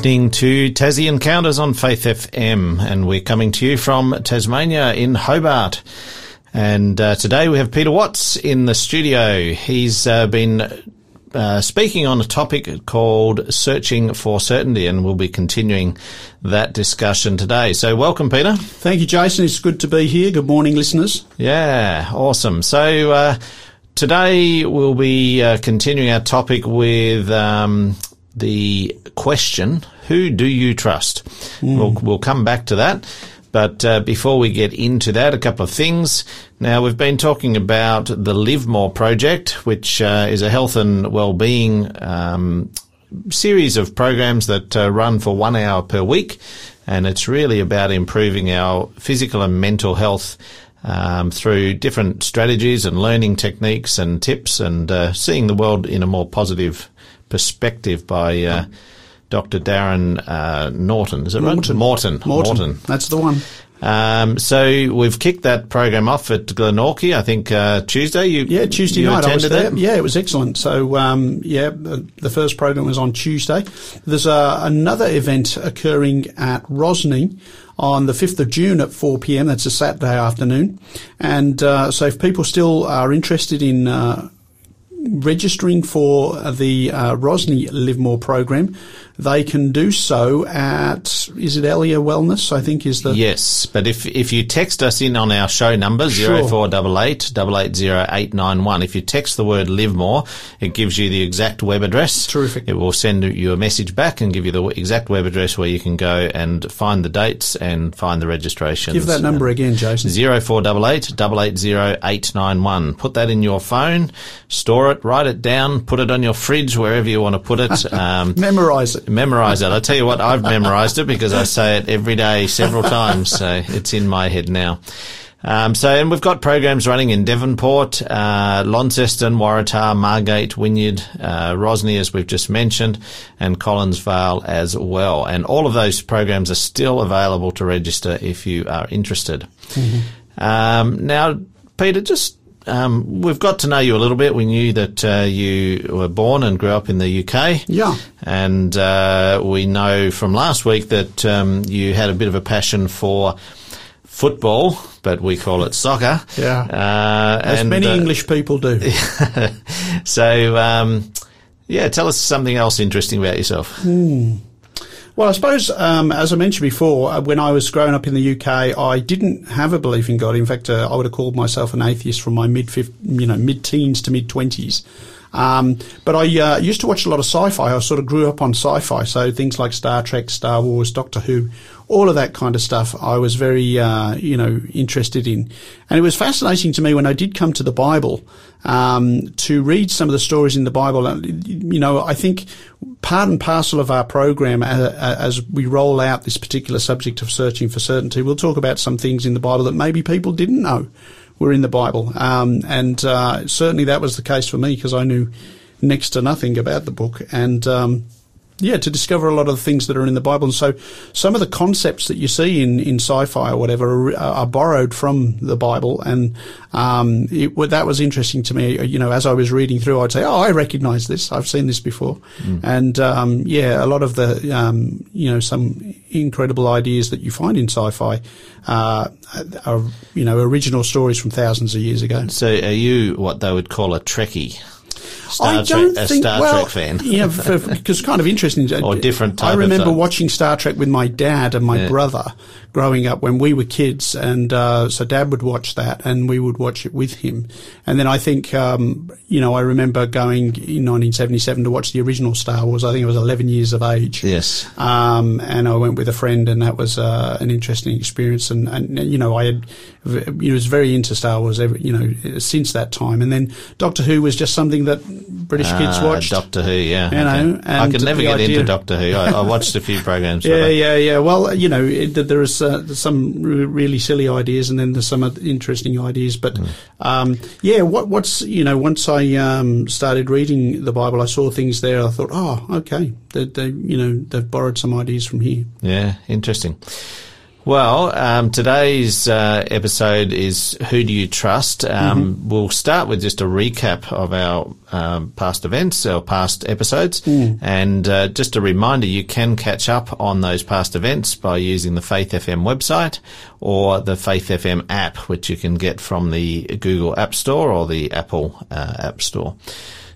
listening to Tassie Encounters on Faith FM, and we're coming to you from Tasmania in Hobart. And uh, today we have Peter Watts in the studio. He's uh, been uh, speaking on a topic called Searching for Certainty, and we'll be continuing that discussion today. So, welcome, Peter. Thank you, Jason. It's good to be here. Good morning, listeners. Yeah, awesome. So, uh, today we'll be uh, continuing our topic with um, the question, Who do you trust? Mm. We'll, we'll come back to that. But uh, before we get into that, a couple of things. Now, we've been talking about the Live More project, which uh, is a health and well-being um, series of programs that uh, run for one hour per week, and it's really about improving our physical and mental health. Um, through different strategies and learning techniques and tips, and uh, seeing the world in a more positive perspective by uh, Dr. Darren uh, Norton. Is it Morton. right? Morton. Morton. Morton. That's the one. Um, so we've kicked that program off at Glenorchy, I think uh, Tuesday. You, yeah, Tuesday you night. I was there. That? Yeah, it was excellent. So um, yeah, the, the, first program was on Tuesday. There's uh, another event occurring at Rosny on the 5th of June at 4 p.m. That's a Saturday afternoon. And uh, so if people still are interested in uh, registering for the uh, Rosny Live More program, they can do so at is it Elia Wellness? I think is the yes. But if if you text us in on our show number zero four double eight double eight zero eight nine one, if you text the word Live More, it gives you the exact web address. Terrific. It will send you a message back and give you the exact web address where you can go and find the dates and find the registration. Give that number again, Jason. Zero four double eight double eight zero eight nine one. Put that in your phone, store it, write it down, put it on your fridge wherever you want to put it. Um, Memorize it memorize it. I tell you what, I've memorized it because I say it every day, several times. So it's in my head now. Um, so, and we've got programs running in Devonport, uh, Launceston, Waratah, Margate, Wynyard, uh, Rosny, as we've just mentioned, and Collinsvale as well. And all of those programs are still available to register if you are interested. Mm-hmm. Um, now, Peter, just um, we've got to know you a little bit. We knew that uh, you were born and grew up in the UK. Yeah. And uh, we know from last week that um, you had a bit of a passion for football, but we call it soccer. Yeah. Uh, As and, many uh, English people do. so, um, yeah, tell us something else interesting about yourself. Hmm. Well, I suppose, um, as I mentioned before, uh, when I was growing up in the UK, I didn't have a belief in God. In fact, uh, I would have called myself an atheist from my mid, you know, mid teens to mid twenties. Um, but I uh, used to watch a lot of sci-fi. I sort of grew up on sci-fi, so things like Star Trek, Star Wars, Doctor Who, all of that kind of stuff. I was very, uh, you know, interested in, and it was fascinating to me when I did come to the Bible um, to read some of the stories in the Bible. You know, I think part and parcel of our program as, as, we roll out this particular subject of searching for certainty, we'll talk about some things in the Bible that maybe people didn't know were in the Bible. Um, and uh, certainly that was the case for me because I knew next to nothing about the book. And um, yeah, to discover a lot of the things that are in the Bible. And so some of the concepts that you see in, in sci-fi or whatever are, are borrowed from the Bible. And, um, it, that was interesting to me. You know, as I was reading through, I'd say, Oh, I recognize this. I've seen this before. Mm. And, um, yeah, a lot of the, um, you know, some incredible ideas that you find in sci-fi, uh, are, you know, original stories from thousands of years ago. So are you what they would call a Trekkie? Star I don't Trek, think, a Star well, Trek fan. yeah, because kind of interesting. or different I remember watching Star Trek with my dad and my yeah. brother growing up when we were kids, and uh, so dad would watch that, and we would watch it with him. And then I think, um, you know, I remember going in 1977 to watch the original Star Wars. I think I was 11 years of age. Yes. Um, and I went with a friend, and that was uh, an interesting experience. And, and you know, I had, you know, was very into Star Wars, every, you know, since that time. And then Doctor Who was just something that British kids uh, watched. Doctor Who, yeah. You know, I could never get idea, into Doctor Who. I, I, watched a few programs. yeah, yeah, yeah. Well, you know, it, there is uh, some really silly ideas, and then there's some interesting ideas. But mm. um, yeah, what, what's you know, once I um, started reading the Bible, I saw things there. I thought, oh, okay, they, they you know they've borrowed some ideas from here. Yeah, interesting. Well, um, today's uh, episode is Who Do You Trust? Um, mm-hmm. We'll start with just a recap of our um, past events, our past episodes, mm. and uh, just a reminder you can catch up on those past events by using the Faith FM website or the Faith FM app, which you can get from the Google App Store or the Apple uh, App Store.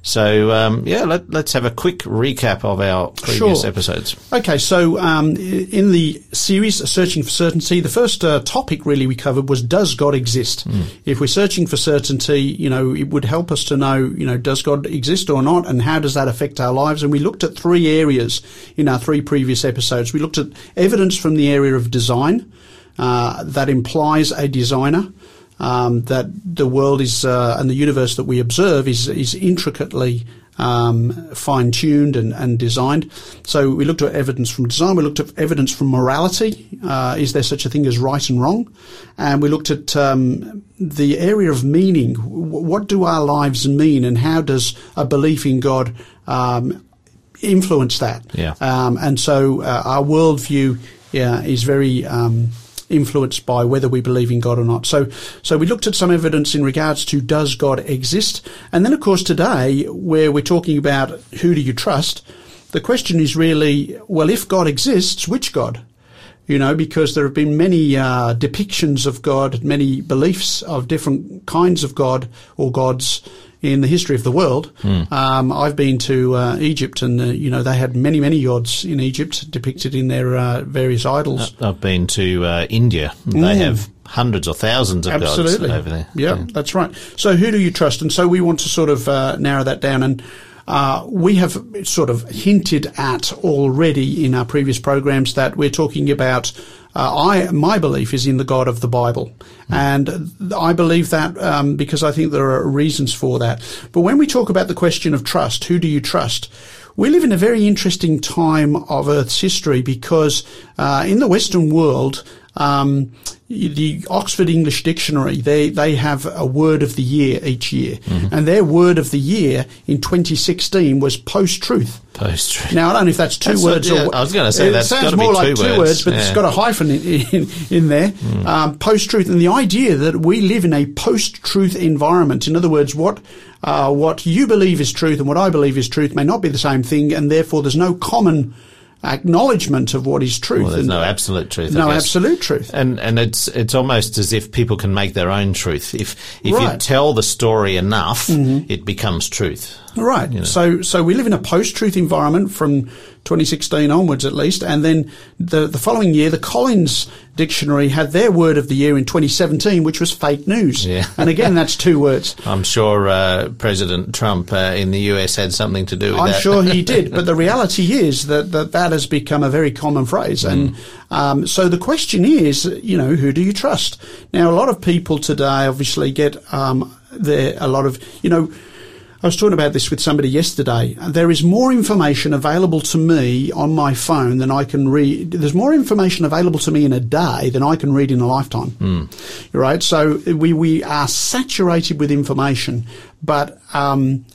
So um, yeah, let, us have a quick recap of our previous sure. episodes. Okay, so um, in the series "Searching for Certainty," the first uh, topic really we covered was Does God exist? Mm. If we're searching for certainty, you know, it would help us to know, you know, does God exist or not, and how does that affect our lives? And we looked at three areas in our three previous episodes. We looked at evidence from the area of design. Uh, that implies a designer um, that the world is uh, and the universe that we observe is is intricately um, fine tuned and, and, designed. So we looked at evidence from design. We looked at evidence from morality. Uh, is there such a thing as right and wrong? And we looked at um, the area of meaning. what do our lives mean, and how does a belief in God um, influence that? Yeah. Um, and so uh, our worldview yeah, is very um, influenced by whether we believe in God or not. So, so we looked at some evidence in regards to does God exist? And then, of course, today, where we're talking about who do you trust, the question is really, well, if God exists, which God? You know, because there have been many uh, depictions of God, many beliefs of different kinds of God or gods in the history of the world. Mm. Um, I've been to uh, Egypt, and uh, you know they had many, many gods in Egypt depicted in their uh, various idols. I've been to uh, India. They mm. have hundreds or thousands of Absolutely. gods over there. Yeah, yeah, that's right. So who do you trust? And so we want to sort of uh, narrow that down and. Uh, we have sort of hinted at already in our previous programs that we're talking about I my belief is in the God of the Bible, mm. and I believe that um, because I think there are reasons for that. But when we talk about the question of trust, who do you trust? We live in a very interesting time of Earth's history because uh, in the Western world, um, the Oxford English Dictionary, they, they have a word of the year each year. Mm-hmm. And their word of the year in 2016 was post-truth. Post-truth. Now, I don't know if that's two that's words yeah, or... I was going to say that sounds more like two words, words but yeah. it's got a hyphen in, in, in there. Mm. Um, post-truth. And the idea that we live in a post-truth environment. In other words, what... Uh, what you believe is truth and what I believe is truth may not be the same thing, and therefore there's no common acknowledgement of what is truth. Well, there's no absolute truth. No absolute truth. And and it's it's almost as if people can make their own truth. If if right. you tell the story enough, mm-hmm. it becomes truth. Right. You know? So so we live in a post-truth environment from 2016 onwards, at least, and then the the following year, the Collins Dictionary had their word of the year in 2017, which was fake news. Yeah. and again, that's two words. I'm sure uh, President Trump uh, in the US had something to do with I'm that. I'm sure he did, but the reality is that that, that has become a very common phrase, mm. and um, so the question is, you know, who do you trust? Now, a lot of people today obviously get um, there a lot of, you know I was talking about this with somebody yesterday. There is more information available to me on my phone than I can read. There's more information available to me in a day than I can read in a lifetime. Mm. Right? So we, we are saturated with information, but um,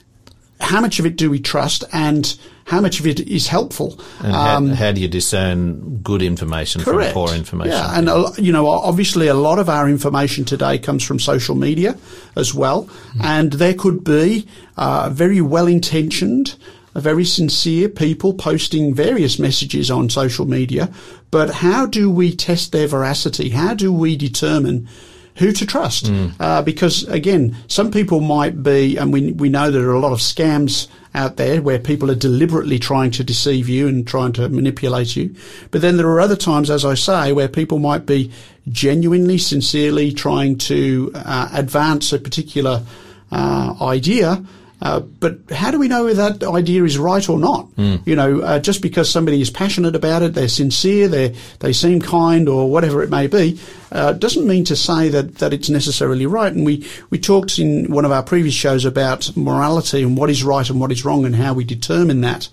how much of it do we trust and how much of it is helpful? And how, um, how do you discern good information correct. from poor information? Yeah, and you know, obviously, a lot of our information today comes from social media as well, mm. and there could be uh, very well-intentioned very sincere people posting various messages on social media, but how do we test their veracity? How do we determine who to trust. Mm. Uh, because again, some people might be, and we, we know there are a lot of scams out there where people are deliberately trying to deceive you and trying to manipulate you. But then there are other times, as I say, where people might be genuinely, sincerely trying to uh, advance a particular uh, idea uh, but how do we know whether that idea is right or not? Mm. You know, uh, just because somebody is passionate about it, they're sincere, they they seem kind, or whatever it may be, uh, doesn't mean to say that, that it's necessarily right. And we we talked in one of our previous shows about morality and what is right and what is wrong and how we determine that.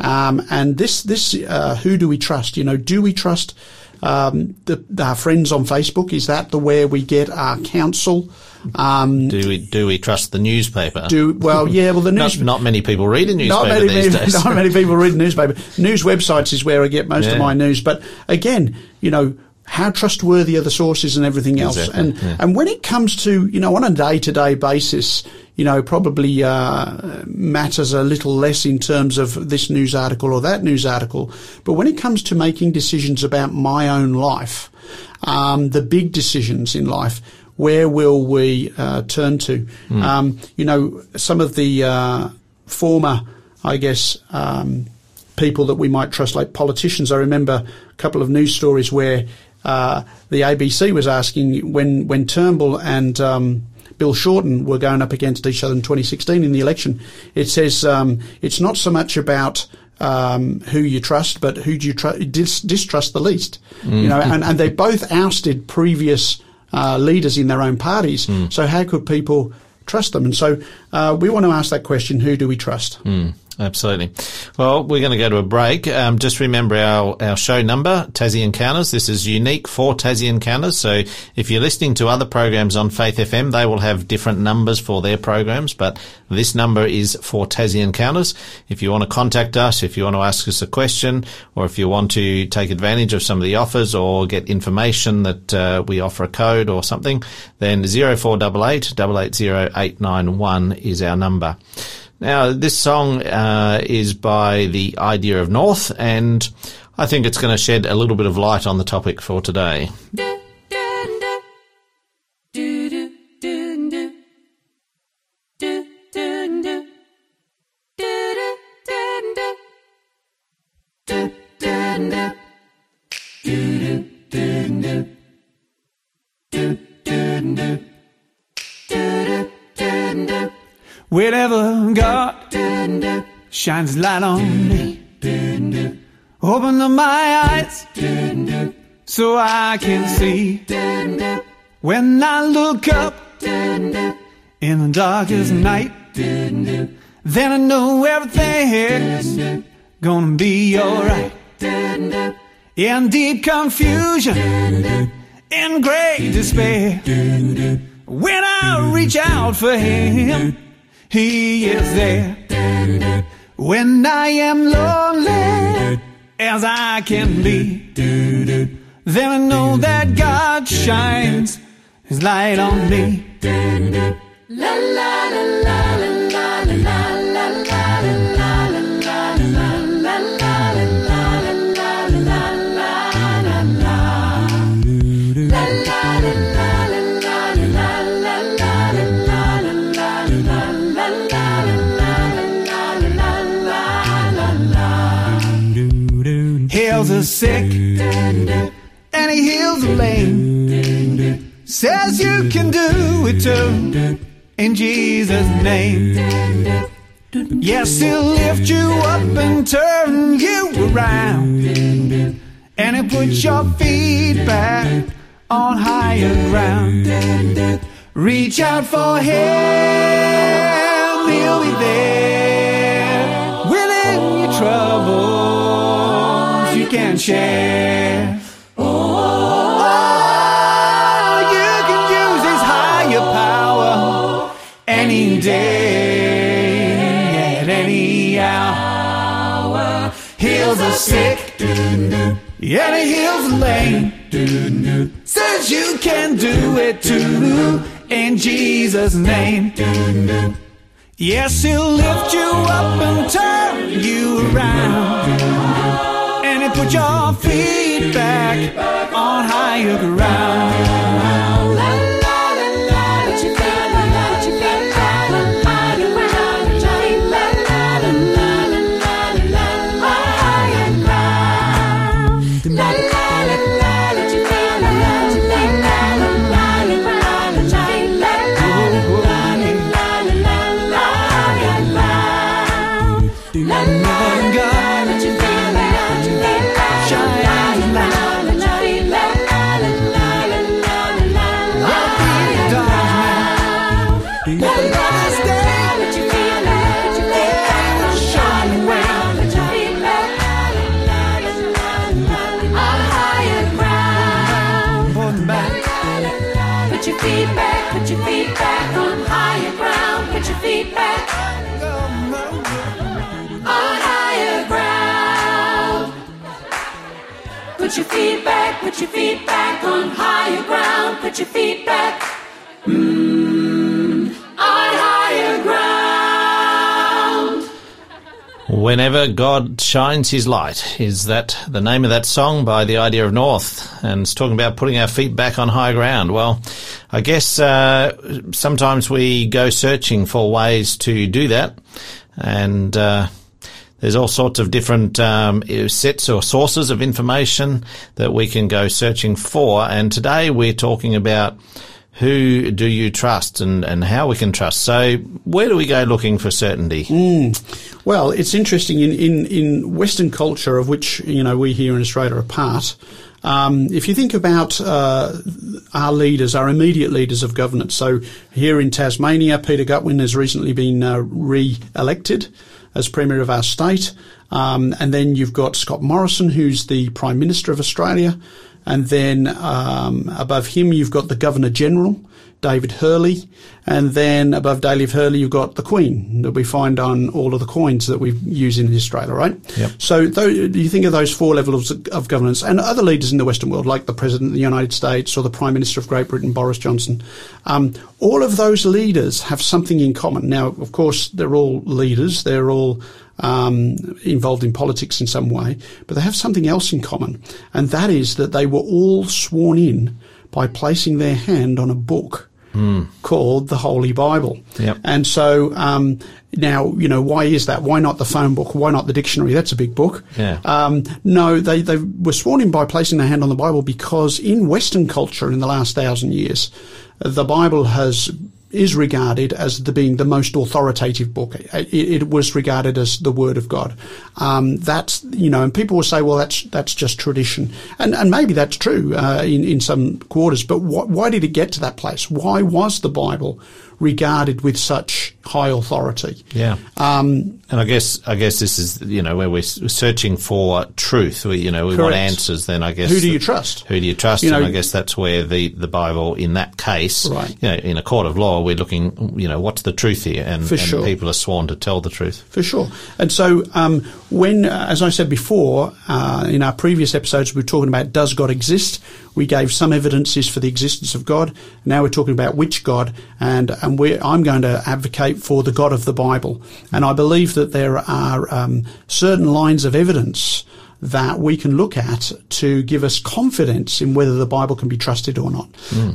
Um, and this this uh, who do we trust? You know, do we trust um, the, our friends on Facebook? Is that the where we get our counsel? Um, do we do we trust the newspaper? Do well, yeah. Well, the news. not, not, many people read a newspaper not many, these days. Not many people read a newspaper. News websites is where I get most yeah. of my news. But again, you know, how trustworthy are the sources and everything else. Exactly, And yeah. and when it comes to you know on a day to day basis, you know probably uh, matters a little less in terms of this news article or that news article. But when it comes to making decisions about my own life, um, the big decisions in life. Where will we uh, turn to? Um, you know, some of the uh, former, I guess, um, people that we might trust, like politicians. I remember a couple of news stories where uh, the ABC was asking when when Turnbull and um, Bill Shorten were going up against each other in 2016 in the election. It says um, it's not so much about um, who you trust, but who do you tr- dis- distrust the least. You know, and, and they both ousted previous uh, leaders in their own parties. So how could people trust them? And so uh, we want to ask that question: Who do we trust? Absolutely. Well, we're going to go to a break. Um, just remember our, our show number, Tassie Encounters. This is unique for Tassie Encounters. So if you're listening to other programs on Faith FM, they will have different numbers for their programs, but this number is for Tassie Encounters. If you want to contact us, if you want to ask us a question, or if you want to take advantage of some of the offers or get information that uh, we offer a code or something, then 0488 880 891 is our number. Now, this song uh, is by the Idea of North, and I think it's going to shed a little bit of light on the topic for today. Wherever God shines light on me, open up my eyes so I can see. When I look up in the darkest night, then I know everything's gonna be alright. In deep confusion, in great despair, when I reach out for Him, He is there. When I am lonely as I can be, then I know that God shines His light on me. Heals the sick and he heals the lame. Says you can do it too in Jesus' name. Yes, he'll lift you up and turn you around. And he'll put your feet back on higher ground. Reach out for him, he'll be there. Can share. Oh, you can use his higher power any day, at any hour. Heals the sick, and he heals the lame. Says you can do it too, in Jesus' name. Yes, he'll lift you up and turn you around. Put your feet back on higher ground. Put your feet back on higher ground, put your feet back. Mmm, on higher ground. Whenever God shines his light is that the name of that song by the idea of North and it's talking about putting our feet back on high ground. Well, I guess uh, sometimes we go searching for ways to do that and uh, there's all sorts of different um, sets or sources of information that we can go searching for and today we're talking about who do you trust and, and how we can trust. So where do we go looking for certainty? Mm. Well, it's interesting in, in, in Western culture, of which, you know, we here in Australia are part. Um, if you think about uh, our leaders, our immediate leaders of governance, so here in Tasmania, Peter Gutwein has recently been uh, re-elected as Premier of our state. Um, and then you've got Scott Morrison, who's the Prime Minister of Australia. And then um, above him, you've got the Governor General, David Hurley. And then above David Hurley, you've got the Queen that we find on all of the coins that we use in Australia, right? Yep. So you think of those four levels of, of governance and other leaders in the Western world, like the President of the United States or the Prime Minister of Great Britain, Boris Johnson. Um, all of those leaders have something in common. Now, of course, they're all leaders. They're all um, involved in politics in some way, but they have something else in common, and that is that they were all sworn in by placing their hand on a book mm. called the Holy Bible. Yep. And so um, now, you know, why is that? Why not the phone book? Why not the dictionary? That's a big book. Yeah. Um, no, they, they were sworn in by placing their hand on the Bible because in Western culture in the last thousand years, the Bible has is regarded as the being the most authoritative book. It, it was regarded as the Word of God. Um, that's you know, and people will say, well, that's that's just tradition, and and maybe that's true uh, in in some quarters. But wh- why did it get to that place? Why was the Bible regarded with such high authority? Yeah. Um, and I guess I guess this is you know where we're searching for truth. We, you know we want answers. Then I guess who do the- you trust? Who do you trust? You and know- I guess that's where the, the Bible, in that case, Right. you know, in a court of law, we're looking, you know, what's the truth here? And, For and sure. people are sworn to tell the truth. For sure. And so, um, when, uh, as I said before, uh, in our previous episodes, we were talking about does God exist? We gave some evidences for the existence of God. Now we're talking about which God, and and we I'm going to advocate for the God of the Bible. And I believe that there are um, certain lines of evidence that we can look at to give us confidence in whether the Bible can be trusted or not.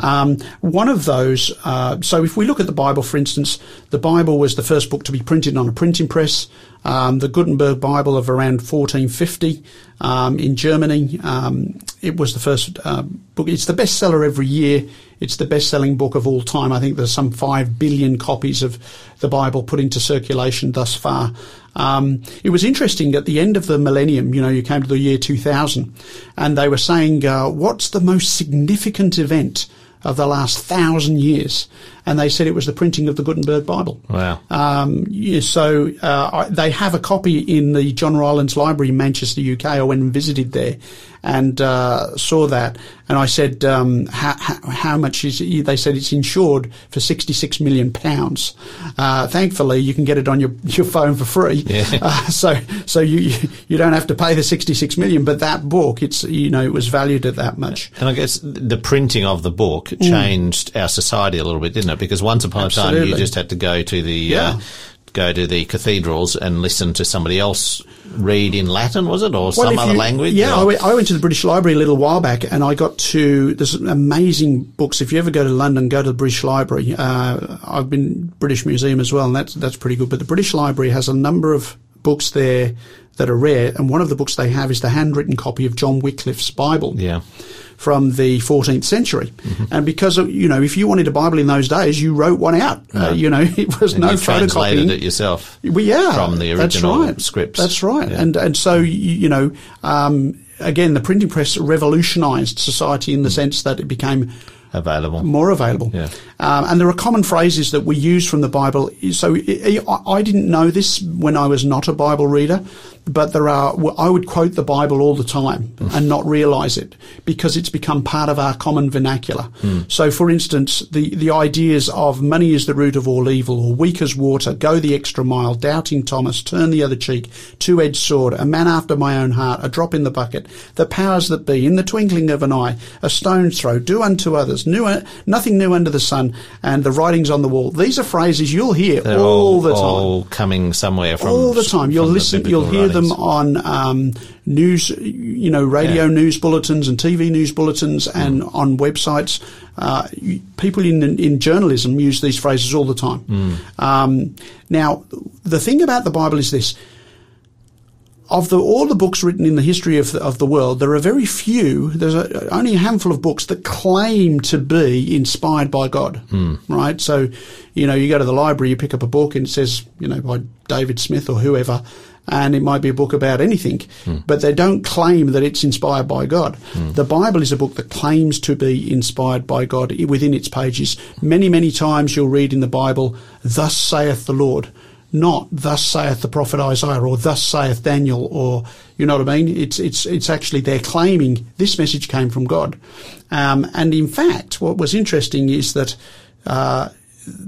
Um, one of those, uh, so if we look at the Bible, for instance, the Bible was the first book to be printed on a printing press. Um, the Gutenberg Bible of around 1450 um, in Germany. Um, it was the first uh, book. It's the bestseller every year. It's the best-selling book of all time. I think there's some five billion copies of the Bible put into circulation thus far. Um, it was interesting at the end of the millennium. You know, you came to the year 2000, and they were saying, uh, "What's the most significant event?" Of the last thousand years, and they said it was the printing of the Gutenberg Bible. Wow. Um, yeah, so uh, I, they have a copy in the John Rylands Library in Manchester, UK. I went and visited there and uh, saw that. And I said, um, how, how, how much is it? They said it's insured for 66 million pounds. Uh, thankfully, you can get it on your, your phone for free. Yeah. Uh, so so you, you don't have to pay the £66 million. But that book, it's you know, it was valued at that much. And I guess the printing of the book changed our society a little bit, didn't it? Because once upon a time, you just had to go to the Yeah. uh, go to the cathedrals and listen to somebody else read in Latin, was it, or Well, some other you- language? Yeah, I went, I went to the British Library a little while back, and I got to there's amazing books. If you ever go to London, go to the British Library. Uh, I've been British Museum as well, and that's that's pretty good. But the British Library has a number of books there that are rare, and one of the books they have is the handwritten copy of John Wycliffe's Bible yeah. from the 14th century. Mm-hmm. And because of, you know, if you wanted a Bible in those days, you wrote one out. Uh, you know, it was And no you translated photocopying. it yourself. Well, yeah, from the that's original right. scripts. That's right. Yeah. And and so you, you know, um, again, the printing press revolutionised society in the sense that it became available. more available. Yeah. Um, and there are common phrases that we use from the Bible. So I didn't know this when I was not a Bible reader, but there are, I would quote the Bible all the time and not realize it because it's become part of our common vernacular. Hmm. So, for instance, the, the ideas of money is the root of all evil or weak as water, go the extra mile, doubting Thomas, turn the other cheek, two-edged sword, a man after my own heart, a drop in the bucket, the powers that be, in the twinkling of an eye, a stone's throw, do unto others, new, uh, nothing new under the sun, and the writings on the wall. These are phrases you'll hear They're all, the time all coming somewhere from all the time. You'll listen. You'll hear them on um, news, you know, radio Yeah. news bulletins and TV news bulletins, and on websites. Uh, people in in journalism use these phrases all the time. Um, now, the thing about the Bible is this: of the all the books written in the history of the, of the world, there are very few. There's a, only a handful of books that claim to be inspired by God. Right. So, you know, you go to the library, you pick up a book, and it says, you know, by David Smith or whoever, and it might be a book about anything, but they don't claim that it's inspired by God. The Bible is a book that claims to be inspired by God within its pages. Many, many times you'll read in the Bible, "Thus saith the Lord." not thus saith the prophet Isaiah or thus saith Daniel or you know what I mean? It's it's it's actually they're claiming this message came from God, um, and in fact, what was interesting is that uh,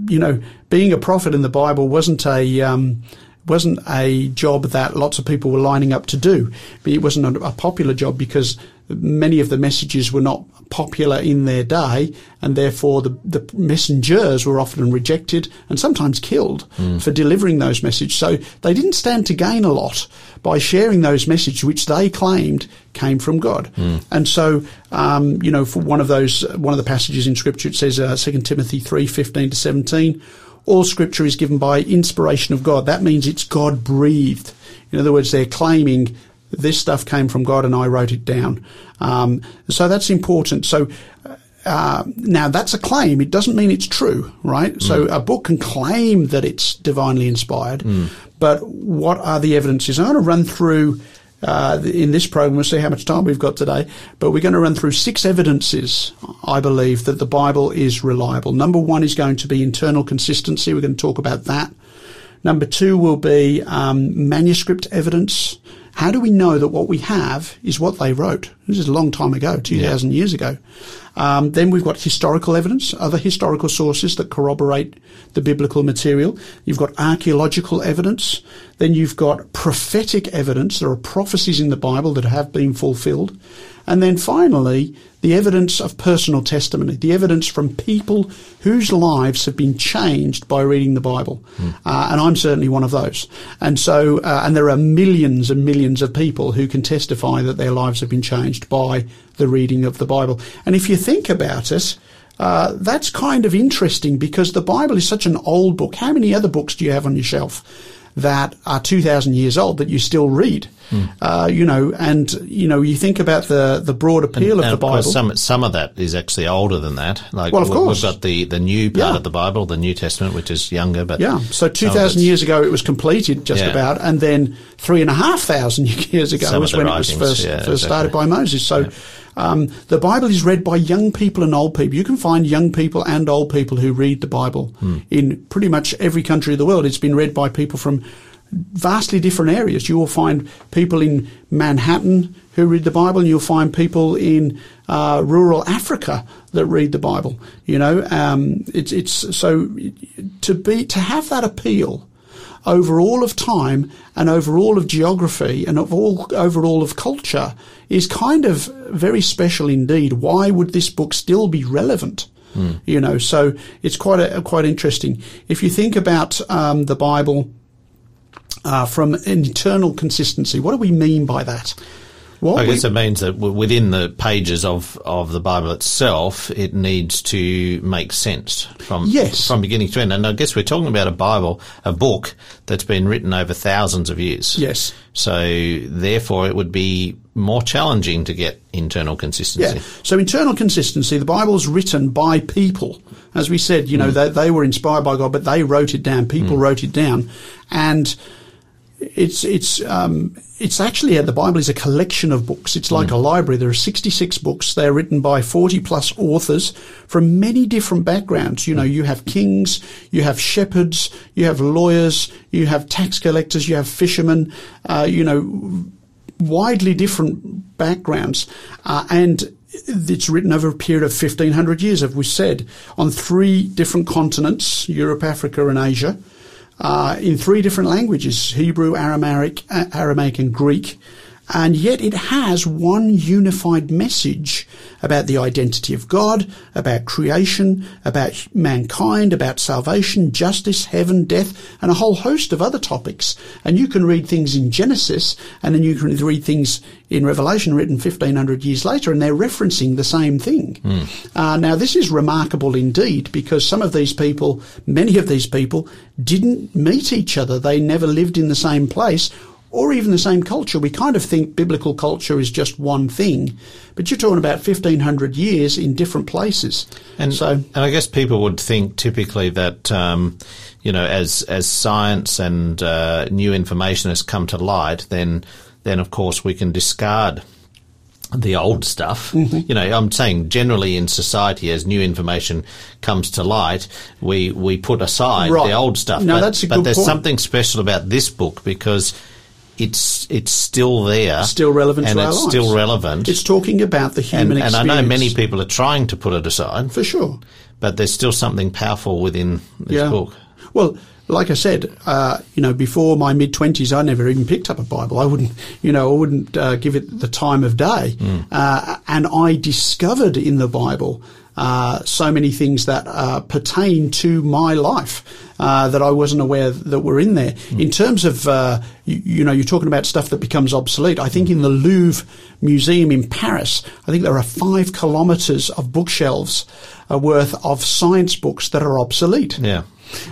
you know being a prophet in the Bible wasn't a um, wasn't a job that lots of people were lining up to do. But It wasn't a, popular job because many of the messages were not popular in their day, and therefore the, the messengers were often rejected and sometimes killed for delivering those messages. So they didn't stand to gain a lot by sharing those messages which they claimed came from God. And so, um, you know, for one of those, one of the passages in Scripture, it says, uh, 2 Timothy three fifteen to 17, all scripture is given by inspiration of God. That means it's God breathed. In other words, they're claiming this stuff came from God and I wrote it down. Um, so that's important. So uh, now that's a claim. It doesn't mean it's true, right? So a book can claim that it's divinely inspired, but what are the evidences? I'm going to run through. Uh, in this program, we'll see how much time we've got today, but we're going to run through six evidences, I believe, that the Bible is reliable. Number one is going to be internal consistency. We're going to talk about that. Number two will be um, manuscript evidence. How do we know that what we have is what they wrote? This is a long time ago, 2,000 years ago. Um, then we've got historical evidence, other historical sources that corroborate the biblical material. You've got archaeological evidence. Then you've got prophetic evidence. There are prophecies in the Bible that have been fulfilled. And then finally, the evidence of personal testimony, the evidence from people whose lives have been changed by reading the Bible. Uh, and I'm certainly one of those. And so, uh, and there are millions and millions of people who can testify that their lives have been changed by the reading of the Bible. And if you think about it, uh, that's kind of interesting because the Bible is such an old book. How many other books do you have on your shelf that are 2,000 years old that you still read? Uh, you know, and, you know, you think about the, the broad appeal And of the of Bible. some some of that is actually older than that. Like Well, of we- course. we've got the, the new part Yeah. of the Bible, the New Testament, which is younger. But Yeah, so 2,000 years ago it was completed just Yeah. about, and then three and a half thousand years ago Some was of the when it was first, yeah, first exactly. started by Moses. So um, the Bible is read by young people and old people. You can find young people and old people who read the Bible Hmm. in pretty much every country of the world. It's been read by people from vastly different areas. You will find people in Manhattan who read the Bible, and you'll find people in uh, rural Africa that read the Bible. You know, um, it's it's so to be to have that appeal over all of time and over all of geography and of all over all of culture is kind of very special indeed. Why would this book still be relevant? You know, so it's quite a, quite interesting. If you think about um, the Bible uh, from internal consistency, what do we mean by that? What I we- guess it means that within the pages of, of the Bible itself, it needs to make sense from Yes. from beginning to end. And I guess we're talking about a Bible, a book that's been written over thousands of years. Yes. So therefore, it would be more challenging to get internal consistency. Yeah. So internal consistency, the Bible's written by people. As we said, you know, they, they were inspired by God, but they wrote it down. People wrote it down. And it's it's um, it's actually uh, the Bible is a collection of books. It's like a library. There are 66 books. They're written by 40 plus authors from many different backgrounds. You know, you have kings, you have shepherds, you have lawyers, you have tax collectors, you have fishermen. Uh, you know, widely different backgrounds, uh, and it's written over a period of 1500 years, as we said, on three different continents Europe, Africa, and Asia, uh, in three different languages Hebrew, Aramaic, Aramaic, and Greek. And yet it has one unified message about the identity of God, about creation, about mankind, about salvation, justice, heaven, death, and a whole host of other topics. And you can read things in Genesis and then you can read things in Revelation written 1500 years later and they're referencing the same thing. Uh, now this is remarkable indeed because some of these people, many of these people didn't meet each other. They never lived in the same place or even the same culture. We kind of think biblical culture is just one thing, but you're talking about 1500 years in different places. And so, and I guess people would think typically that um, you know as as science and uh, new information has come to light, then then of course we can discard the old stuff. Mm-hmm. You know, I'm saying generally in society, as new information comes to light, we we put aside Right. the old stuff. No, but, that's a but good there's point. something special about this book because it's it's still there, Still relevant and it's lives. still relevant. it's talking about the and, human and I know many people are trying to put it aside, For sure. but there's still something powerful within this Yeah. book. Well, like I said, uh, you know, before my mid twenties, I never even picked up a Bible. I wouldn't, you know, I wouldn't uh, give it the time of day. Uh, and I discovered in the Bible uh, so many things that uh, pertain to my life uh, that I wasn't aware that were in there. In terms of, uh, you, you know, you're talking about stuff that becomes obsolete. I think in the Louvre Museum in Paris, I think there are five kilometres of bookshelves uh, worth of science books that are obsolete Yeah.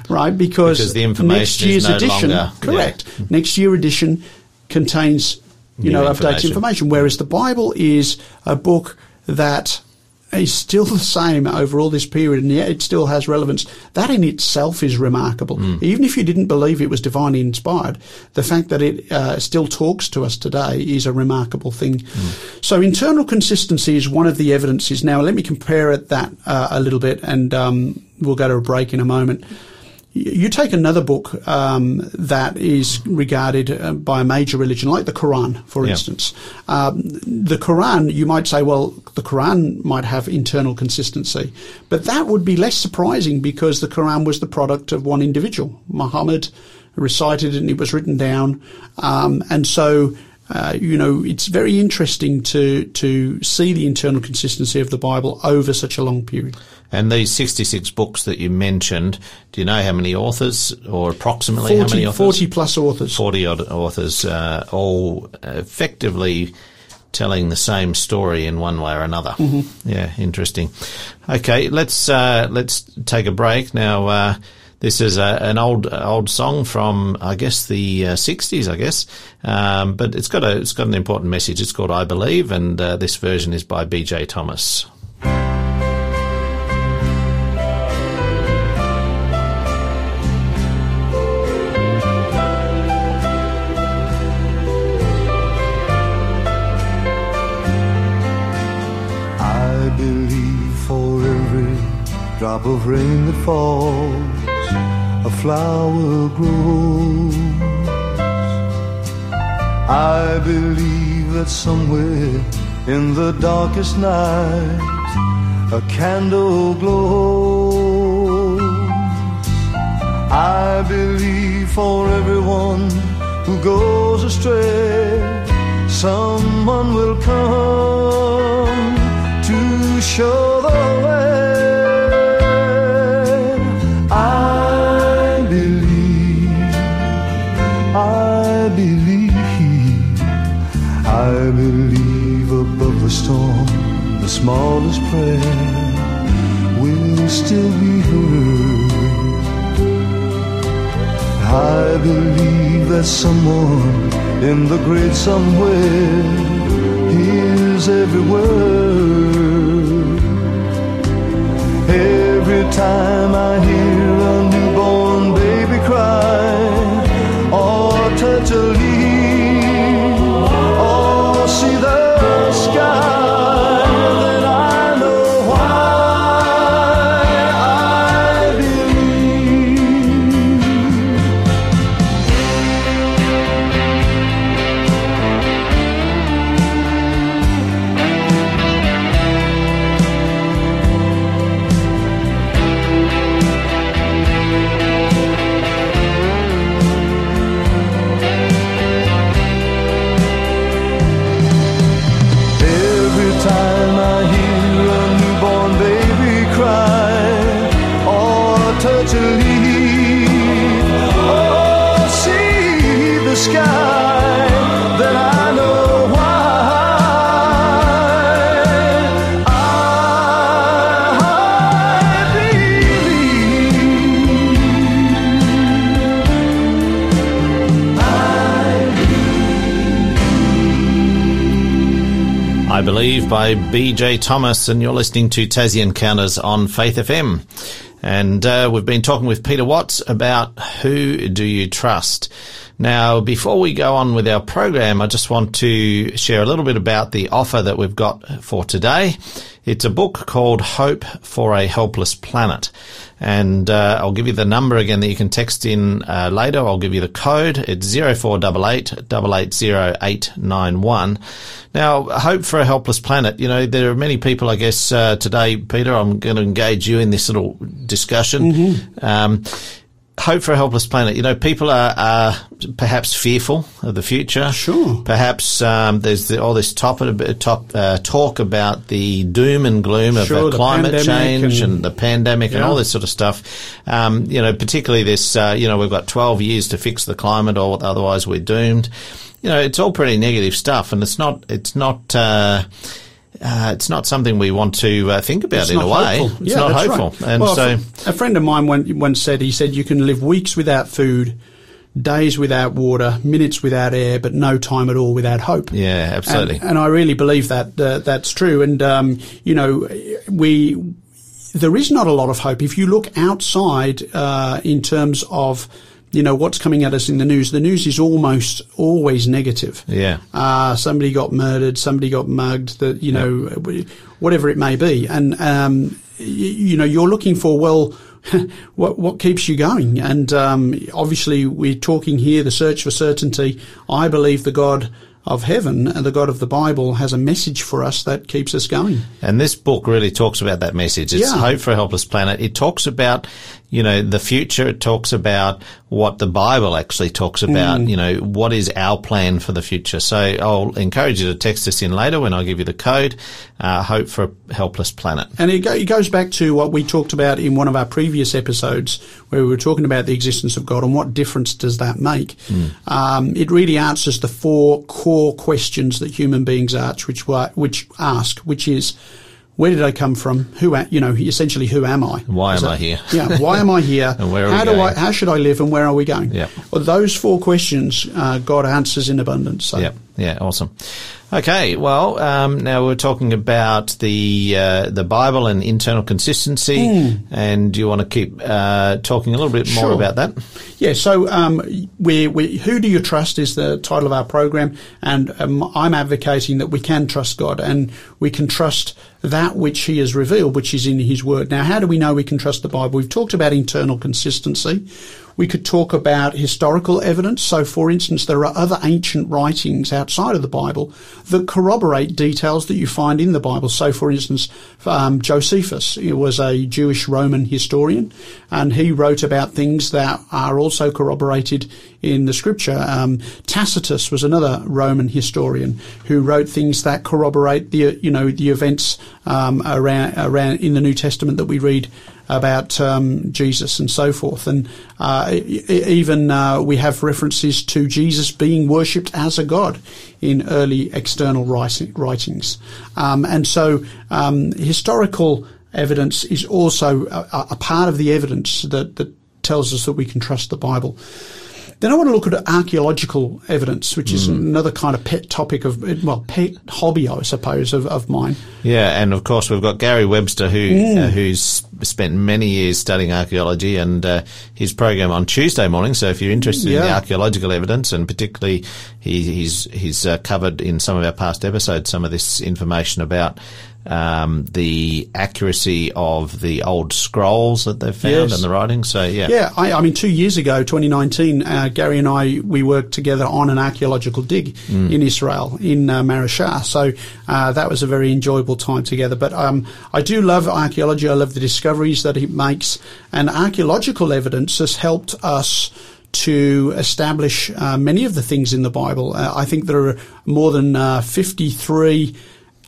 right? Because, Because the information next is year's no edition, longer- correct? Next year edition contains, you New know, updates information. information, whereas the Bible is a book that is still the same over all this period, and yet it still has relevance. That in itself is remarkable. Hmm. Even if you didn't believe it was divinely inspired, the fact that it uh, still talks to us today is a remarkable thing. Hmm. So internal consistency is one of the evidences. Now let me compare it that uh, a little bit, and um, we'll go to a break in a moment. You take another book um, that is regarded uh, by a major religion, like the Quran, for Yeah. instance. Um, the Quran, you might say, well, the Quran might have internal consistency, but that would be less surprising because the Quran was the product of one individual. Muhammad recited it and it was written down, um, and so. Uh, you know, it's very interesting to to see the internal consistency of the Bible over such a long period. And these 66 books that you mentioned, do you know how many authors, or approximately how 40, many authors? 40 plus authors. 40 odd authors, uh, all effectively telling the same story in one way or another. Mm-hmm. Yeah, interesting. Okay, let's uh, let's take a break now. Uh, this is a, an old old song from I guess the uh, 60s, I guess, um, but it's got a it's got an important message. It's called "I Believe," and uh, this version is by B.J. Thomas. Drop of rain that falls, a flower grows. I believe that somewhere in the darkest night, a candle glows. I believe for everyone who goes astray, someone will come to show the way. Storm, the smallest prayer will still be heard. I believe that someone in the great somewhere hears every word. Every time I hear a newborn Believe by BJ Thomas, and you're listening to Tassie Encounters on Faith FM. And uh, we've been talking with Peter Watts about who do you trust. Now, before we go on with our program, I just want to share a little bit about the offer that we've got for today. It's a book called Hope for a Helpless Planet. And uh, I'll give you the number again that you can text in uh, later. I'll give you the code. It's 0488 880891. Now, Hope for a Helpless Planet, you know, there are many people, I guess, uh, today, Peter, I'm going to engage you in this little discussion. Um, Hope for a Helpless Planet. You know, people are, are perhaps fearful of the future. Sure. Perhaps um, there's the, all this top, top uh, talk about the doom and gloom of Sure, uh, climate change and, and- the pandemic and all this sort of stuff. Um, you know, particularly this. Uh, you know, we've got 12 years to fix the climate, or otherwise we're doomed. You know, it's all pretty negative stuff, and it's not. It's not. Uh, uh, it's not something we want to uh, think about It's in a way. hopeful. It's Yeah, not hopeful, right. and well, so a friend of mine once said, he said, you can live weeks without food, days without water, minutes without air, but no time at all without hope. yeah, absolutely. And, and I really believe that uh, that's true. And um, you know, we there is not a lot of hope if you look outside uh, in terms of you know what's coming at us in the news. The news is almost always negative. Yeah. Uh, somebody got murdered, somebody got mugged, that, you know, whatever it may be. And, um, y- you know, you're looking for, well, what, what keeps you going? And, um, obviously we're talking here, the search for certainty. I believe the God of heaven and the God of the Bible has a message for us that keeps us going. And this book really talks about that message. It's Yeah. Hope for a Helpless Planet. It talks about, you know, the future. It talks about what the Bible actually talks about, Mm. you know, what is our plan for the future. So I'll encourage you to text us in later when I give you the code, uh, Hope for a Helpless Planet. And it, go, it goes back to what we talked about in one of our previous episodes, where we were talking about the existence of God and what difference does that make. Um, it really answers the four core questions that human beings ask, which were, which ask, which is, where did I come from? Who, you know, essentially, who am I? Why Is am that- I here? yeah, why am I here? And where are we how do I? How should I live? And where are we going? Yeah. Well, those four questions, uh, God answers in abundance. So. Yeah, yeah, awesome. Okay, well, um, now we're talking about the uh, the Bible and internal consistency, and you want to keep uh, talking a little bit more. Sure. about that? Yeah, so um, we, we, who do you trust is the title of our program, and um, I'm advocating that we can trust God and we can trust that which He has revealed, which is in His Word. Now, how do we know we can trust the Bible? We've talked about internal consistency. We could talk about historical evidence. So, for instance, there are other ancient writings outside of the Bible that corroborate details that you find in the Bible. So, for instance, um, Josephus was a Jewish Roman historian, and he wrote about things that are also corroborated in the Scripture. Um, Tacitus was another Roman historian who wrote things that corroborate the you know the events um, around around in the New Testament that we read about um, Jesus and so forth. And uh, even uh, we have references to Jesus being worshipped as a god in early external writings. Um, and so um, historical evidence is also a- a part of the evidence that, that tells us that we can trust the Bible. Then I want to look at archaeological evidence, which is another kind of pet topic of, well, pet hobby, I suppose, of, of mine. Yeah, and of course we've got Gary Webster who Mm. uh, who's spent many years studying archaeology, and uh, his program on Tuesday morning. So if you're interested in the archaeological evidence, and particularly he, he's he's uh, covered in some of our past episodes some of this information about. Um, the accuracy of the old scrolls that they've found Yes. and the writing. So yeah, Yeah, I, I mean, two years ago, 2019, uh, Gary and I we worked together on an archaeological dig in Israel in uh, Maresha. So uh, that was a very enjoyable time together. But um, I do love archaeology. I love the discoveries that it makes, and archaeological evidence has helped us to establish uh, many of the things in the Bible. Uh, I think there are more than uh, 53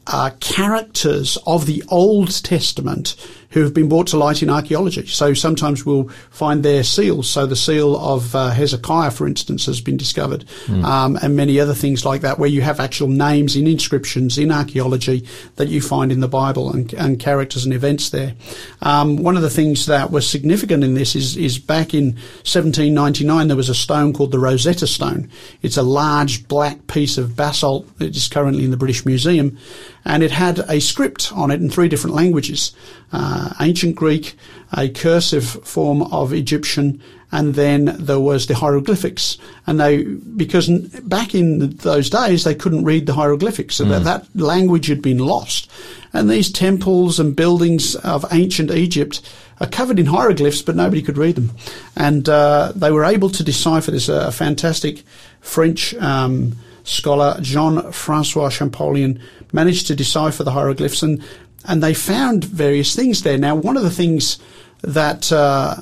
uh, characters of the Old Testament who have been brought to light in archaeology. So sometimes we'll find their seals. So the seal of uh, Hezekiah, for instance, has been discovered, um, and many other things like that, where you have actual names in inscriptions in archaeology that you find in the Bible and, and characters and events there. Um, one of the things that was significant in this is, is back in 1799 there was a stone called the Rosetta Stone. It's a large black piece of basalt. that is currently in the British Museum. and it had a script on it in three different languages: uh, ancient Greek, a cursive form of Egyptian, and then there was the hieroglyphics. And they, because back in those days they couldn't read the hieroglyphics, so that, that language had been lost. And these temples and buildings of ancient Egypt are covered in hieroglyphs, but nobody could read them. And uh, they were able to decipher this. A fantastic French um, scholar, Jean Francois Champollion, managed to decipher the hieroglyphs, and and they found various things there. Now, one of the things that uh,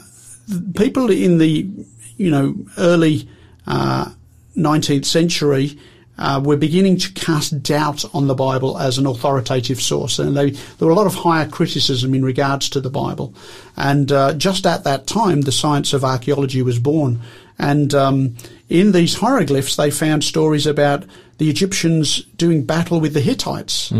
people in the you know early uh, 19th century uh, were beginning to cast doubt on the Bible as an authoritative source, and they, there were a lot of higher criticism in regards to the Bible. And uh, just at that time, the science of archaeology was born. And um, in these hieroglyphs, they found stories about the Egyptians doing battle with the Hittites.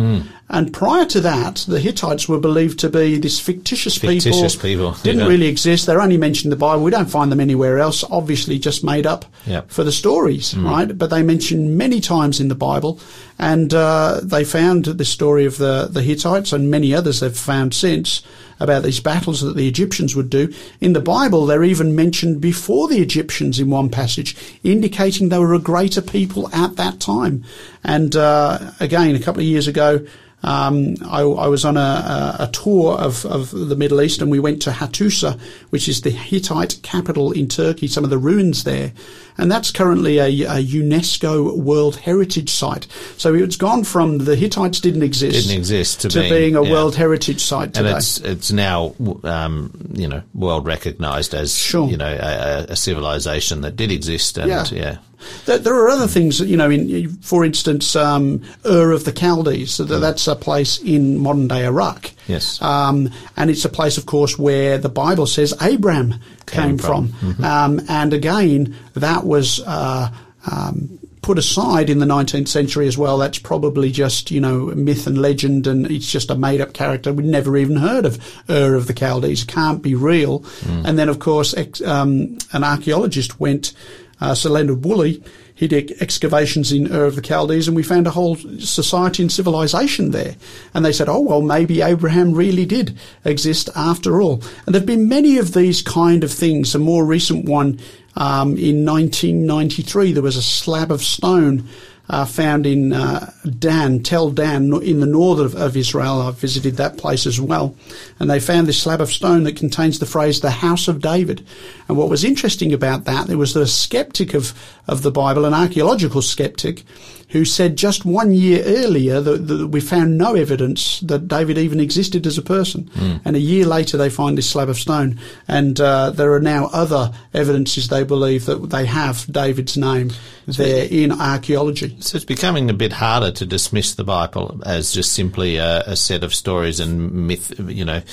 And prior to that, the Hittites were believed to be this fictitious, Fictitious people, Didn't yeah. really exist. They're only mentioned in the Bible. We don't find them anywhere else. Obviously, just made up Yep. for the stories, right? But they mentioned many times in the Bible, and uh, they found the story of the the Hittites and many others they've found since about these battles that the Egyptians would do. In the Bible, they're even mentioned before the Egyptians in one passage, indicating they were a greater people at that time. And uh, again, a couple of years ago. Um, I, I was on a, a, tour of, of the Middle East and we went to Hattusa, which is the Hittite capital in Turkey, some of the ruins there. And that's currently a, a UNESCO World Heritage Site. So it's gone from the Hittites didn't exist, Didn't exist to being, being- a yeah. World Heritage Site and today. it's it's now um, you know world recognised as Sure. you know a, a- civilization that did exist and Yeah. yeah, There, are other things, that, you know, in, for instance, um, Ur of the Chaldees. So that's a place in modern day Iraq. Yes. Um, and it's a place, of course, where the Bible says Abraham came, Came from. from. Um, and again, that was, uh, um, put aside in the 19th century as well. That's probably just, you know, myth and legend and it's just a made up character. We'd never even heard of Ur of the Chaldees. Can't be real. And then, of course, ex- um, an archaeologist went, uh, Sir Leonard Woolley, he did excavations in Ur of the Chaldees and we found a whole society and civilization there. And they said, oh, well, maybe Abraham really did exist after all. And there have been many of these kind of things. A more recent one, um, in 1993, there was a slab of stone uh, found in uh, Dan, Tel Dan, in the north of, of Israel. I've visited that place as well. And they found this slab of stone that contains the phrase, the house of David. And what was interesting about that, there was a skeptic of, of the Bible, an archaeological skeptic, who said just one year earlier that, that we found no evidence that David even existed as a person. And a year later, they find this slab of stone. And uh, there are now other evidences they believe that they have David's name there in archaeology. So it's becoming a bit harder to dismiss the Bible as just simply a, a set of stories and myth, you know,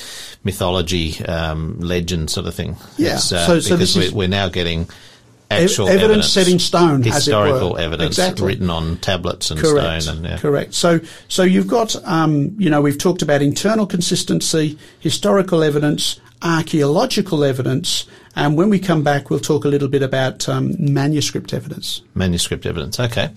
mythology, um, legend sort of thing. Yeah. Uh, So- so because this we're, we're now getting actual evidence evidence, set in stone, historical evidence Exactly. written on tablets and Correct. stone. And, yeah. Correct. So, so you've got, um, you know, we've talked about internal consistency, historical evidence, archaeological evidence, and when we come back, we'll talk a little bit about um, manuscript evidence. manuscript evidence. Okay.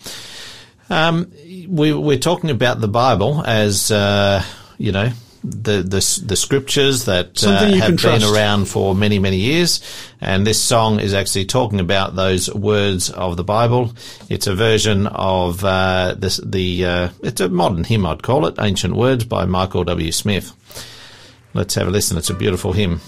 Um, we, we're talking about the Bible as, uh, you know, the, the, the scriptures that uh, have been trust. around for many, many years. And this song is actually talking about those words of the Bible. It's a version of, uh, this, the, uh, it's a modern hymn, I'd call it, Ancient Words by Michael W. Smith. Let's have a listen. It's a beautiful hymn.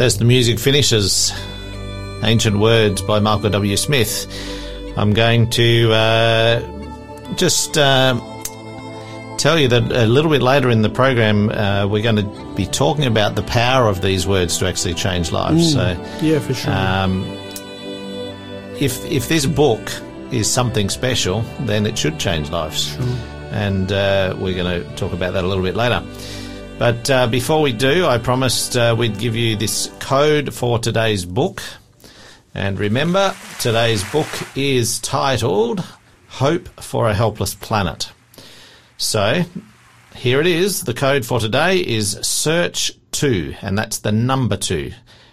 As the music finishes, Ancient Words by Michael W. Smith, I'm going to uh, just uh, tell you that a little bit later in the program, uh, we're going to be talking about the power of these words to actually change lives. So, Yeah, for sure. um, if if this book is something special, then it should change lives. Sure. And uh, we're going to talk about that a little bit later. But uh, before we do, I promised uh, we'd give you this code for today's book. And remember, today's book is titled Hope for a Helpless Planet. So, here it is. The code for today is search 2, and that's the number 2.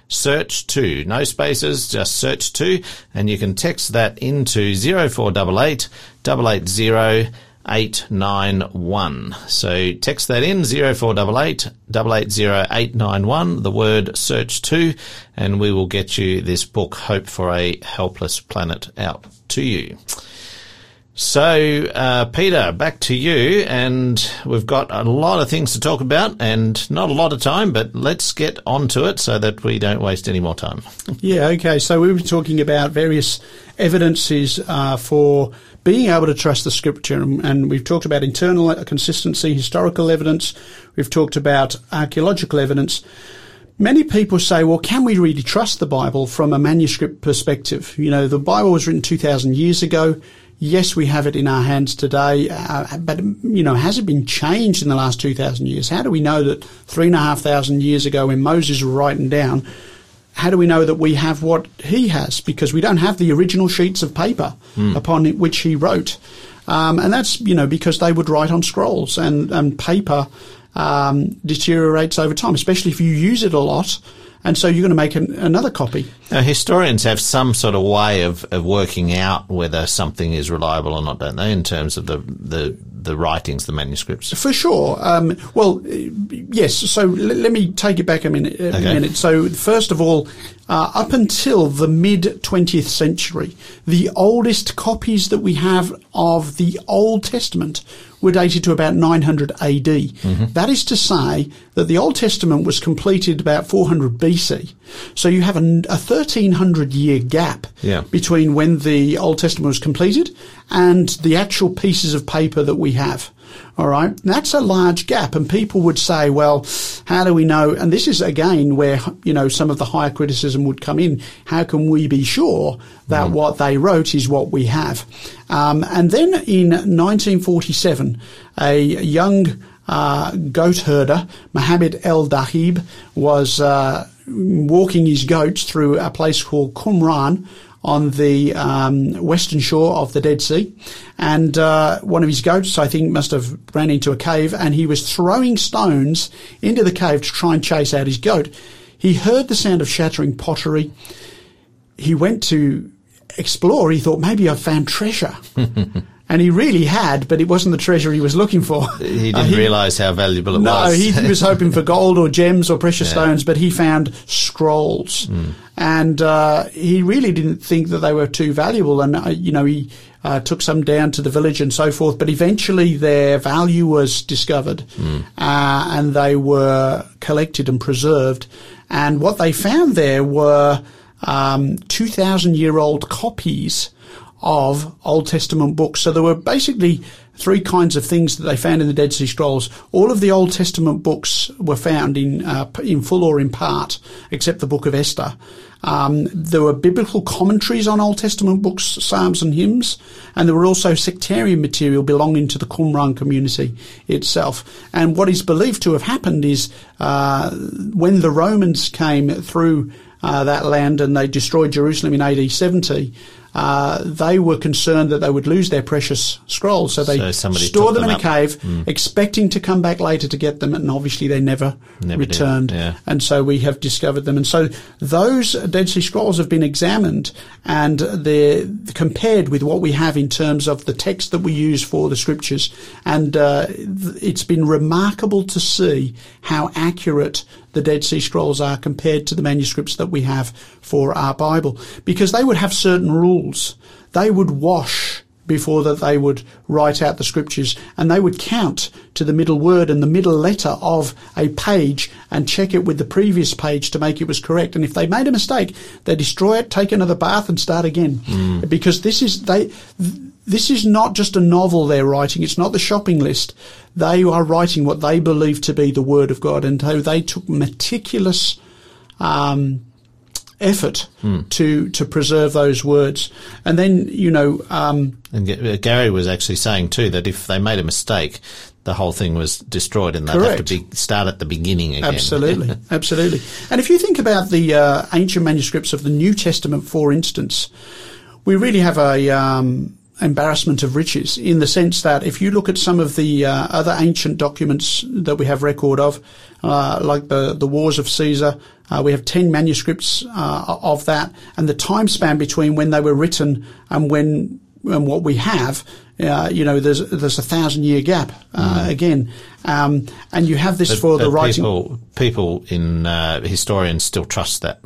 Search 2. No spaces, just search 2, and you can text that into 0488 880 891. So text that in 0488 880 891, the word search 2, and we will get you this book, Hope for a Helpless Planet, out to you. So, uh, Peter, back to you, and we've got a lot of things to talk about, and not a lot of time, but let's get on to it so that we don't waste any more time. Yeah, okay. So we were talking about various evidences uh, for being able to trust the scripture, and, we've talked about internal consistency, historical evidence, we've talked about archaeological evidence. Many people say, well, can we really trust the Bible from a manuscript perspective? You know, the Bible was written 2,000 years ago. Yes, we have it in our hands today, uh, but, you know, has it been changed in the last 2,000 years? How do we know that three and a half thousand years ago when Moses was writing down, how do we know that we have what he has? Because we don't have the original sheets of paper upon which he wrote. Um, and that's, you know, because they would write on scrolls and, and paper um, deteriorates over time, especially if you use it a lot. And so you're going to make an, another copy. Now, historians have some sort of way of, of working out whether something is reliable or not, don't they, in terms of the, the, the writings, the manuscripts? For sure. Um, well, uh, yes. So l- let me take it back a minute. A Okay. minute. So first of all, uh, up until the mid 20th century, the oldest copies that we have of the Old Testament were dated to about 900 AD. That is to say that the Old Testament was completed about 400 BC. So you have a, a 1300 year gap Yeah. between when the Old Testament was completed and the actual pieces of paper that we have. All right. That's a large gap. And people would say, well, how do we know? And this is again where, you know, some of the higher criticism would come in. How can we be sure that what they wrote is what we have? Um, and then in 1947, a young uh, goat herder, Mohammed edh-Dhib, was uh, walking his goats through a place called Qumran on the um, western shore of the Dead Sea. And uh, one of his goats, I think, must have ran into a cave and he was throwing stones into the cave to try and chase out his goat. He heard the sound of shattering pottery. He went to explore. He thought, maybe I've found treasure. and he really had, but it wasn't the treasure he was looking for. He Uh, didn't realise how valuable it no, was. No, he was hoping for gold or gems or precious Yeah. stones, but he found scrolls, and uh, he really didn't think that they were too valuable. And uh, you know, he uh, took some down to the village and so forth. But eventually, their value was discovered, uh, and they were collected and preserved. And what they found there were um, two thousand year old copies of Old Testament books. So there were basically three kinds of things that they found in the Dead Sea Scrolls. All of the Old Testament books were found in uh, in full or in part, except the Book of Esther. Um, there were biblical commentaries on Old Testament books, psalms and hymns, and there were also sectarian material belonging to the Qumran community itself. And what is believed to have happened is uh, when the Romans came through uh, that land and they destroyed Jerusalem in AD 70, uh, they were concerned that they would lose their precious scrolls. So they So stored them, them in a up. Cave, expecting to come back later to get them, and obviously they never, Never returned. yeah. And so we have discovered them. And so those Dead Sea Scrolls have been examined and they're compared with what we have in terms of the text that we use for the scriptures. And uh, it's been remarkable to see how accurate the Dead Sea Scrolls are compared to the manuscripts that we have for our Bible because they would have certain rules. They would wash before that they would write out the scriptures and they would count to the middle word and the middle letter of a page and check it with the previous page to make it was correct. And if they made a mistake, they destroy it, take another bath and start again. Hmm. Because this is, they, this is not just a novel they're writing. It's not the shopping list. They are writing what they believe to be the word of God. And so they took meticulous, um, effort to to preserve those words. And then you know, um, And uh, Gary was actually saying too that if they made a mistake, the whole thing was destroyed, and they'd have to be, start at the beginning again. absolutely, absolutely. And if you think about the uh, ancient manuscripts of the New Testament, for instance, we really have a um, embarrassment of riches in the sense that if you look at some of the uh, other ancient documents that we have record of, uh, like the the Wars of Caesar, uh, we have ten manuscripts uh, of that, and the time span between when they were written and when and what we have, uh, you know, there's there's a thousand year gap uh, again, um, and you have this But- for the but writing. People, people in uh, historians still trust that.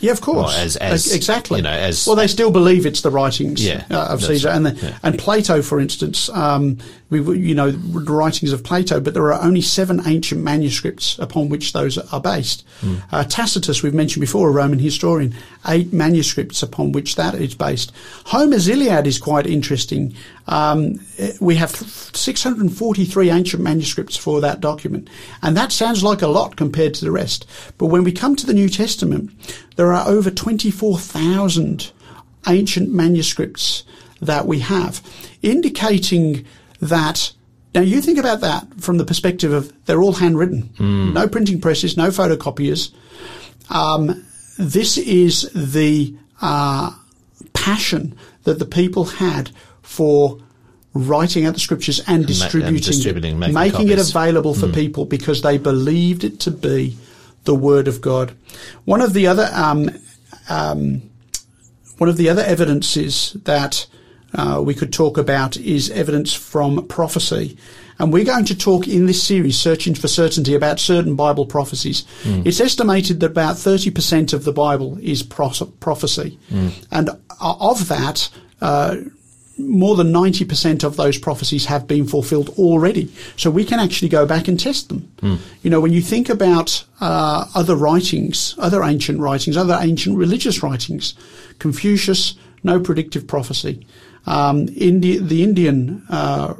Yeah, of course. Well, as- as, exactly. you know, as- well, they still believe it's the writings Yeah, uh, of Caesar right, and the, yeah. and Plato, for instance. Um, we you know the writings of Plato, but there are only seven ancient manuscripts upon which those are based. Hmm. Uh, Tacitus, we've mentioned before, a Roman historian, eight manuscripts upon which that is based. Homer's Iliad is quite interesting. Um, eh, we have 643 ancient manuscripts for that document, and that sounds like a lot compared to the rest. But when we come to the New Testament, there are over 24,000 ancient manuscripts that we have, indicating that. Now you think about that from the perspective of they're all handwritten, no printing presses, no photocopiers. Um, this is the uh, passion that the people had for writing out the scriptures and distributing, distributing, it, making it available for people because they believed it to be the word of God. One of the other um, um, one of the other evidences that uh, we could talk about is evidence from prophecy. And we're going to talk in this series, Searching for Certainty, about certain Bible prophecies. It's estimated that about 30% of the Bible is pros- prophecy. And of that, uh, more than 90% of those prophecies have been fulfilled already. So we can actually go back and test them. You know, when you think about uh, other writings, other ancient writings, other ancient religious writings, Confucius, no predictive prophecy. Um, Indi- the Indian uh,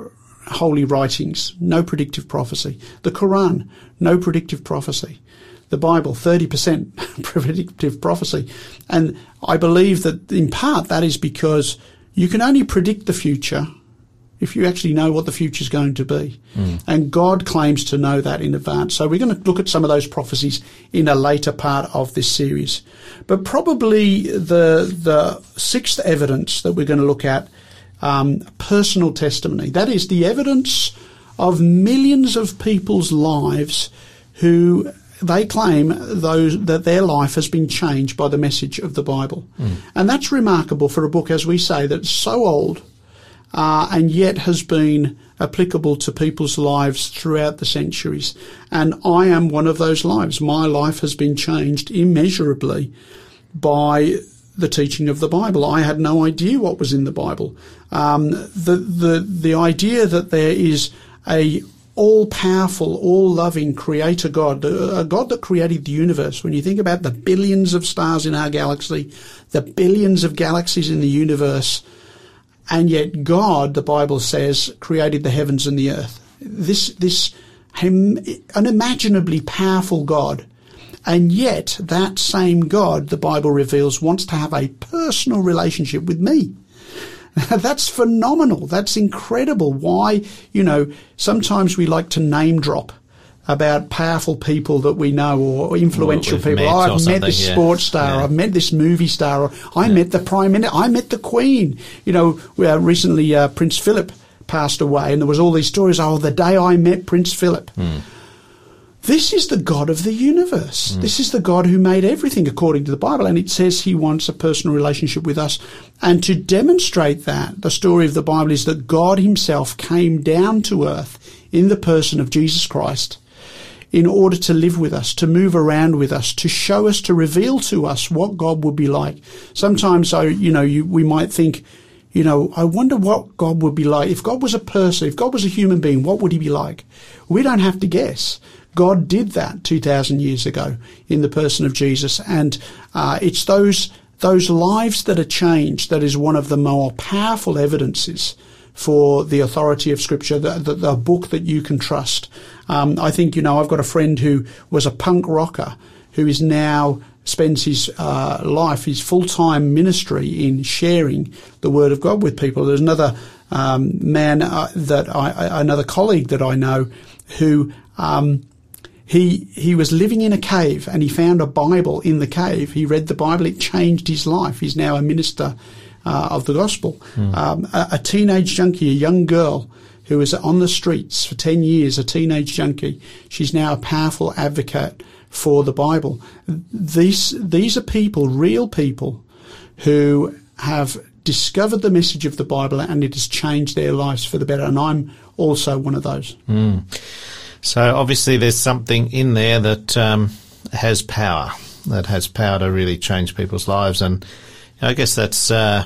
holy writings, no predictive prophecy. The Quran, no predictive prophecy. The Bible, 30% predictive prophecy. And I believe that in part that is because you can only predict the future if you actually know what the future is going to be. And God claims to know that in advance. So we're going to look at some of those prophecies in a later part of this series. But probably the, the sixth evidence that we're going to look at, um, personal testimony. That is the evidence of millions of people's lives who they claim those that their life has been changed by the message of the Bible. And that's remarkable for a book, as we say, that's so old uh, and yet has been applicable to people's lives throughout the centuries. And I am one of those lives. My life has been changed immeasurably by the teaching of the Bible. I had no idea what was in the Bible. Um, the the the idea that there is a all powerful, all loving creator God, a God that created the universe. When you think about the billions of stars in our galaxy, the billions of galaxies in the universe, and yet God, the Bible says, created the heavens and the earth. This, this unimaginably powerful God. And yet that same God, the Bible reveals, wants to have a personal relationship with me. That's phenomenal. That's incredible. Why, you know, sometimes we like to name drop about powerful people that we know or influential we've people. Oh, I've met this yeah. sports star. Yeah. I've met this movie star. Or I met the prime minister. I met the queen. You know, we, uh, recently uh, Prince Philip passed away, and there was all these stories. Oh, the day I met Prince Philip. This is the God of the universe. This is the God who made everything according to the Bible. And it says he wants a personal relationship with us. And to demonstrate that, the story of the Bible is that God himself came down to earth in the person of Jesus Christ in order to live with us, to move around with us, to show us, to reveal to us what God would be like. Sometimes, I, you know, you, we might think, You know, I wonder what God would be like. If God was a person, if God was a human being, what would he be like? We don't have to guess. God did that 2,000 years ago in the person of Jesus. And uh, it's those, those lives that are changed that is one of the more powerful evidences for the authority of Scripture, the, the, the book that you can trust. Um, I think, you know, I've got a friend who was a punk rocker who is now spends his uh, life, his full-time ministry in sharing the Word of God with people. There's another um, man uh, that I, another colleague that I know who um, he he was living in a cave and he found a Bible in the cave. He read the Bible. It changed his life. He's now a minister uh, of the gospel. Um, a, a teenage junkie, a young girl who was on the streets for 10 years, a teenage junkie. She's now a powerful advocate for the Bible. These, these are people, real people, who have discovered the message of the Bible and it has changed their lives for the better. And I'm also one of those. So obviously, there's something in there that um, has power, that has power to really change people's lives, and I guess that's uh,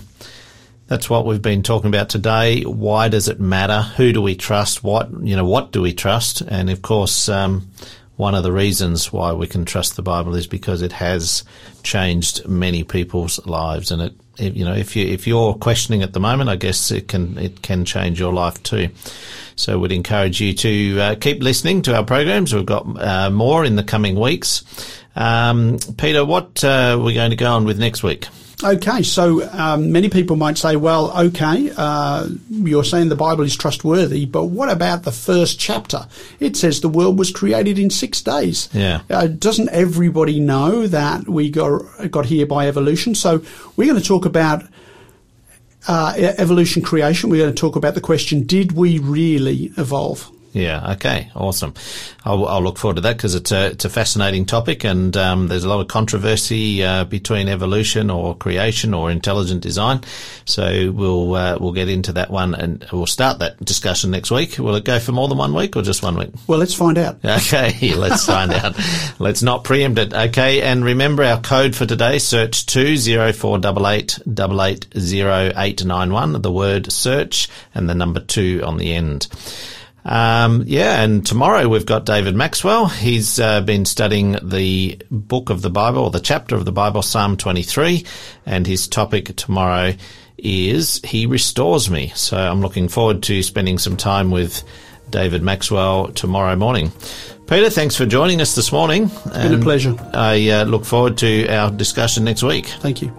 that's what we've been talking about today. Why does it matter? Who do we trust? What you know? What do we trust? And of course, um, one of the reasons why we can trust the Bible is because it has changed many people's lives, and it. You know, if you if you're questioning at the moment, I guess it can it can change your life too. So, we'd encourage you to uh, keep listening to our programs. We've got uh, more in the coming weeks. Um, Peter, what uh, we're going to go on with next week? Okay, so um, many people might say, well, okay, uh, you're saying the Bible is trustworthy, but what about the first chapter? It says the world was created in six days. Yeah. Uh, doesn't everybody know that we got, got here by evolution? So we're going to talk about uh, evolution creation. We're going to talk about the question, did we really evolve? Yeah. Okay. Awesome. I'll, I'll look forward to that because it's a it's a fascinating topic, and um, there's a lot of controversy uh, between evolution or creation or intelligent design. So we'll uh, we'll get into that one, and we'll start that discussion next week. Will it go for more than one week or just one week? Well, let's find out. Okay, let's find out. Let's not preempt it. Okay, and remember our code for today, search 20488 880891, the word search and the number 2 on the end. Um, yeah, and tomorrow we've got David Maxwell. He's uh, been studying the book of the Bible, or the chapter of the Bible, Psalm 23, and his topic tomorrow is He Restores Me. So I'm looking forward to spending some time with David Maxwell tomorrow morning. Peter, thanks for joining us this morning. It's been a pleasure. I uh, look forward to our discussion next week. Thank you.